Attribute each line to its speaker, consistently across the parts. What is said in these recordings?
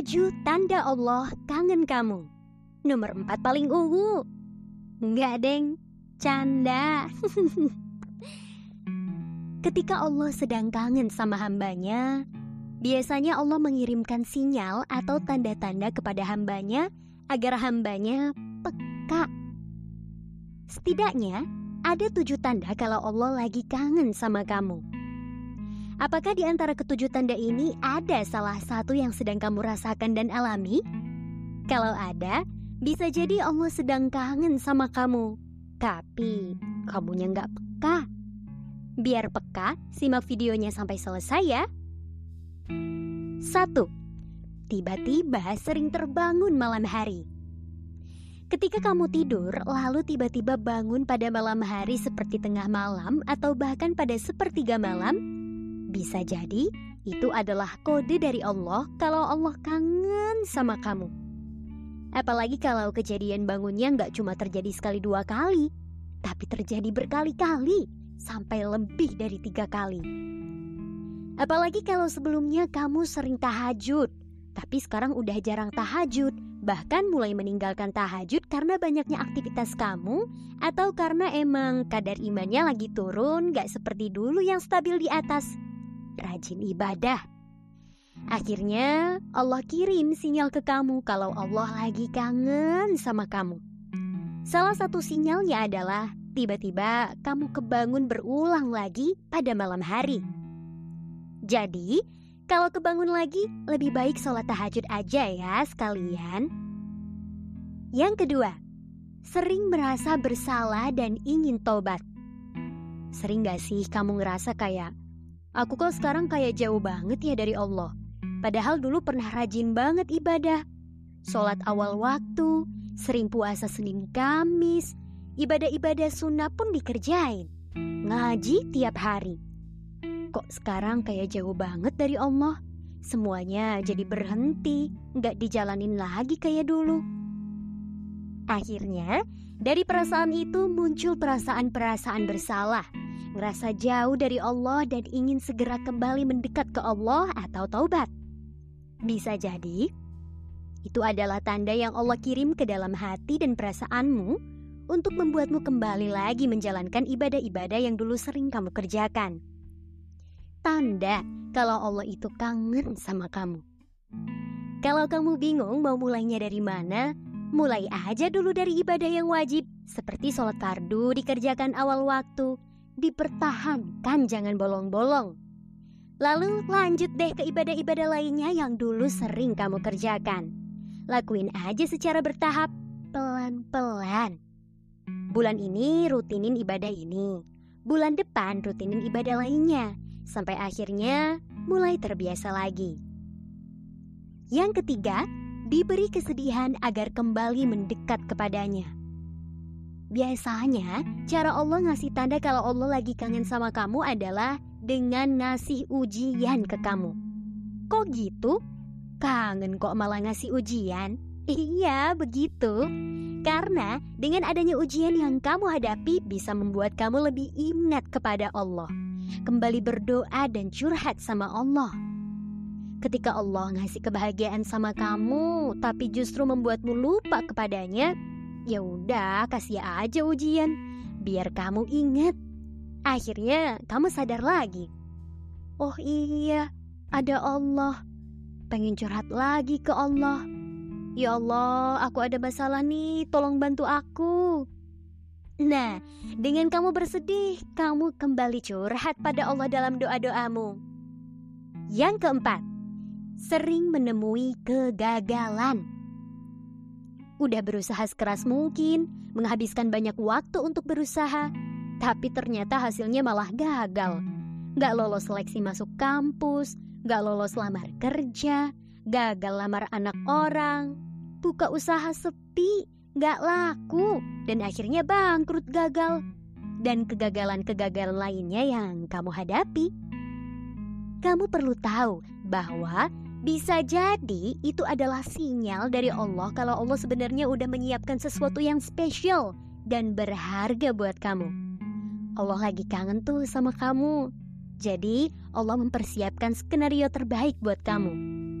Speaker 1: Tujuh tanda Allah kangen kamu. Nomor empat paling ungu. Enggak, Deng. Canda. Ketika Allah sedang kangen sama hambanya, biasanya Allah mengirimkan sinyal atau tanda-tanda kepada hambanya agar hambanya peka. Setidaknya, ada tujuh tanda kalau Allah lagi kangen sama kamu. Apakah di antara ketujuh tanda ini ada salah satu yang sedang kamu rasakan dan alami? Kalau ada, bisa jadi Allah sedang kangen sama kamu. Tapi, kamunya nggak peka. Biar peka, simak videonya sampai selesai ya. Satu, Tiba-tiba sering terbangun malam hari. Ketika kamu tidur, lalu tiba-tiba bangun pada malam hari seperti tengah malam atau bahkan pada sepertiga malam, bisa jadi itu adalah kode dari Allah kalau Allah kangen sama kamu. Apalagi kalau kejadian bangunnya nggak cuma terjadi sekali dua kali, tapi terjadi berkali-kali sampai lebih dari tiga kali. Apalagi kalau sebelumnya kamu sering tahajud, tapi sekarang udah jarang tahajud, bahkan mulai meninggalkan tahajud karena banyaknya aktivitas kamu, atau karena emang kadar imannya lagi turun, gak seperti dulu yang stabil di atas rajin ibadah. Akhirnya Allah kirim sinyal ke kamu kalau Allah lagi kangen sama kamu. Salah satu sinyalnya adalah tiba-tiba kamu kebangun berulang lagi pada malam hari. Jadi, kalau kebangun lagi, lebih baik sholat tahajud aja ya sekalian. Yang kedua, sering merasa bersalah dan ingin tobat. Sering gak sih kamu ngerasa kayak Aku kok sekarang kayak jauh banget ya dari Allah. Padahal dulu pernah rajin banget ibadah. Sholat awal waktu, sering puasa Senin Kamis, ibadah-ibadah sunnah pun dikerjain. Ngaji tiap hari. Kok sekarang kayak jauh banget dari Allah? Semuanya jadi berhenti, nggak dijalanin lagi kayak dulu. Akhirnya, dari perasaan itu muncul perasaan-perasaan bersalah ngerasa jauh dari Allah dan ingin segera kembali mendekat ke Allah atau taubat. Bisa jadi, itu adalah tanda yang Allah kirim ke dalam hati dan perasaanmu untuk membuatmu kembali lagi menjalankan ibadah-ibadah yang dulu sering kamu kerjakan. Tanda kalau Allah itu kangen sama kamu. Kalau kamu bingung mau mulainya dari mana, mulai aja dulu dari ibadah yang wajib, seperti sholat fardu dikerjakan awal waktu, dipertahankan jangan bolong-bolong. Lalu lanjut deh ke ibadah-ibadah lainnya yang dulu sering kamu kerjakan. Lakuin aja secara bertahap, pelan-pelan. Bulan ini rutinin ibadah ini. Bulan depan rutinin ibadah lainnya. Sampai akhirnya mulai terbiasa lagi. Yang ketiga, diberi kesedihan agar kembali mendekat kepadanya. Biasanya, cara Allah ngasih tanda kalau Allah lagi kangen sama kamu adalah dengan ngasih ujian ke kamu. Kok gitu? Kangen kok malah ngasih ujian? Iya, begitu. Karena dengan adanya ujian yang kamu hadapi bisa membuat kamu lebih ingat kepada Allah. Kembali berdoa dan curhat sama Allah. Ketika Allah ngasih kebahagiaan sama kamu, tapi justru membuatmu lupa kepadanya, Ya udah, kasih aja ujian, biar kamu ingat. Akhirnya kamu sadar lagi. Oh iya, ada Allah. Pengen curhat lagi ke Allah. Ya Allah, aku ada masalah nih, tolong bantu aku. Nah, dengan kamu bersedih, kamu kembali curhat pada Allah dalam doa-doamu. Yang keempat, sering menemui kegagalan udah berusaha sekeras mungkin, menghabiskan banyak waktu untuk berusaha, tapi ternyata hasilnya malah gagal. Gak lolos seleksi masuk kampus, gak lolos lamar kerja, gagal lamar anak orang, buka usaha sepi, gak laku, dan akhirnya bangkrut gagal. Dan kegagalan-kegagalan lainnya yang kamu hadapi. Kamu perlu tahu bahwa bisa jadi itu adalah sinyal dari Allah kalau Allah sebenarnya udah menyiapkan sesuatu yang spesial dan berharga buat kamu. Allah lagi kangen tuh sama kamu. Jadi Allah mempersiapkan skenario terbaik buat kamu.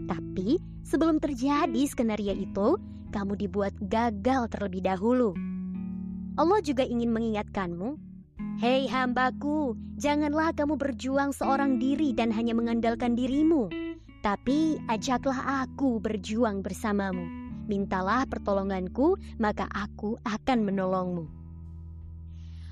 Speaker 1: Tapi sebelum terjadi skenario itu, kamu dibuat gagal terlebih dahulu. Allah juga ingin mengingatkanmu, Hei hambaku, janganlah kamu berjuang seorang diri dan hanya mengandalkan dirimu. Tapi ajaklah aku berjuang bersamamu. Mintalah pertolonganku, maka aku akan menolongmu.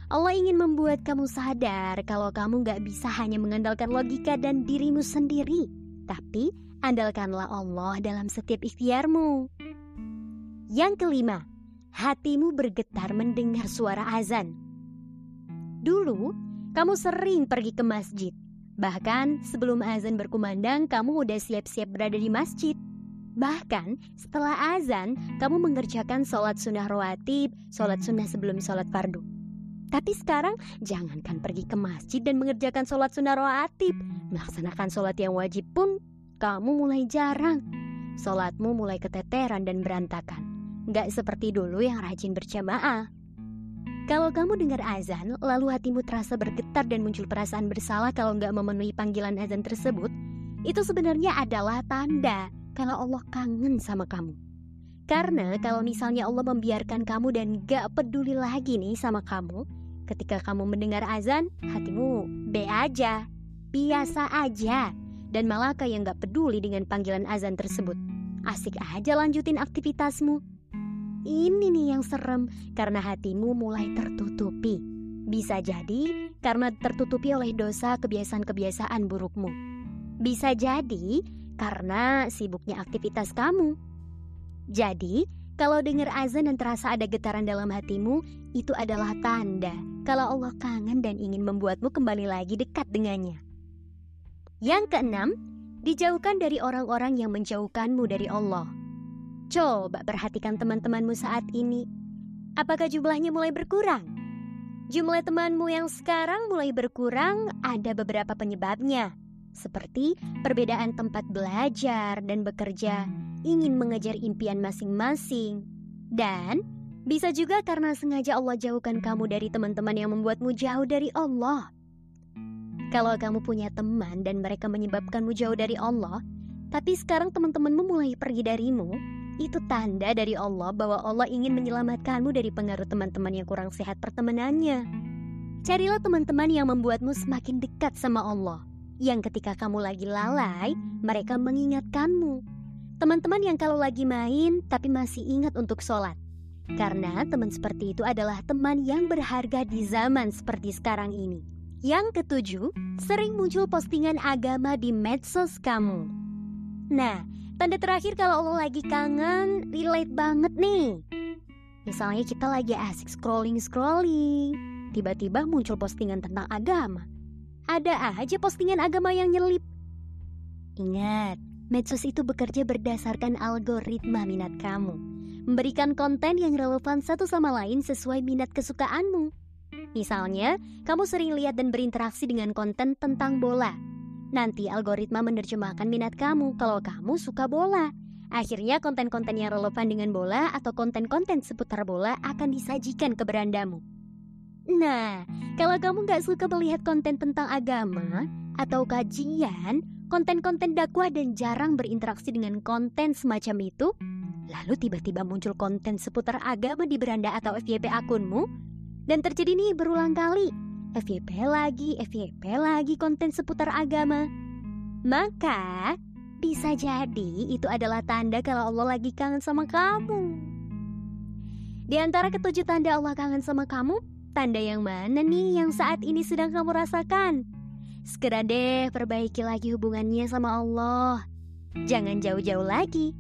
Speaker 1: Allah ingin membuat kamu sadar kalau kamu gak bisa hanya mengandalkan logika dan dirimu sendiri, tapi andalkanlah Allah dalam setiap ikhtiarmu. Yang kelima, hatimu bergetar mendengar suara azan. Dulu, kamu sering pergi ke masjid. Bahkan sebelum azan berkumandang, kamu udah siap-siap berada di masjid. Bahkan setelah azan, kamu mengerjakan sholat sunnah rawatib, sholat sunnah sebelum sholat fardu. Tapi sekarang jangankan pergi ke masjid dan mengerjakan sholat sunnah rawatib, melaksanakan sholat yang wajib pun kamu mulai jarang. Sholatmu mulai keteteran dan berantakan. Gak seperti dulu yang rajin berjamaah. Kalau kamu dengar azan, lalu hatimu terasa bergetar dan muncul perasaan bersalah kalau nggak memenuhi panggilan azan tersebut, itu sebenarnya adalah tanda kalau Allah kangen sama kamu. Karena kalau misalnya Allah membiarkan kamu dan gak peduli lagi nih sama kamu, ketika kamu mendengar azan, hatimu be aja, biasa aja, dan malah kayak gak peduli dengan panggilan azan tersebut. Asik aja lanjutin aktivitasmu. Ini nih yang serem, karena hatimu mulai tertutupi. Bisa jadi karena tertutupi oleh dosa kebiasaan-kebiasaan burukmu. Bisa jadi karena sibuknya aktivitas kamu jadi, kalau dengar azan dan terasa ada getaran dalam hatimu, itu adalah tanda kalau Allah kangen dan ingin membuatmu kembali lagi dekat dengannya. Yang keenam, dijauhkan dari orang-orang yang menjauhkanmu dari Allah. Coba perhatikan teman-temanmu saat ini. Apakah jumlahnya mulai berkurang? Jumlah temanmu yang sekarang mulai berkurang ada beberapa penyebabnya, seperti perbedaan tempat belajar dan bekerja, ingin mengejar impian masing-masing, dan bisa juga karena sengaja Allah jauhkan kamu dari teman-teman yang membuatmu jauh dari Allah. Kalau kamu punya teman dan mereka menyebabkanmu jauh dari Allah, tapi sekarang teman-temanmu mulai pergi darimu, itu tanda dari Allah bahwa Allah ingin menyelamatkanmu dari pengaruh teman-teman yang kurang sehat pertemanannya. Carilah teman-teman yang membuatmu semakin dekat sama Allah, yang ketika kamu lagi lalai, mereka mengingatkanmu Teman-teman yang kalau lagi main tapi masih ingat untuk sholat. Karena teman seperti itu adalah teman yang berharga di zaman seperti sekarang ini. Yang ketujuh, sering muncul postingan agama di medsos kamu. Nah, tanda terakhir kalau lo lagi kangen, relate banget nih. Misalnya kita lagi asik scrolling-scrolling, tiba-tiba muncul postingan tentang agama. Ada aja postingan agama yang nyelip. Ingat, Medsos itu bekerja berdasarkan algoritma minat kamu, memberikan konten yang relevan satu sama lain sesuai minat kesukaanmu. Misalnya, kamu sering lihat dan berinteraksi dengan konten tentang bola. Nanti algoritma menerjemahkan minat kamu kalau kamu suka bola. Akhirnya konten-konten yang relevan dengan bola atau konten-konten seputar bola akan disajikan ke berandamu. Nah, kalau kamu gak suka melihat konten tentang agama atau kajian, konten-konten dakwah dan jarang berinteraksi dengan konten semacam itu, lalu tiba-tiba muncul konten seputar agama di beranda atau FYP akunmu, dan terjadi nih berulang kali, FYP lagi, FYP lagi konten seputar agama. Maka, bisa jadi itu adalah tanda kalau Allah lagi kangen sama kamu. Di antara ketujuh tanda Allah kangen sama kamu, tanda yang mana nih yang saat ini sedang kamu rasakan? Segera deh perbaiki lagi hubungannya sama Allah. Jangan jauh-jauh lagi.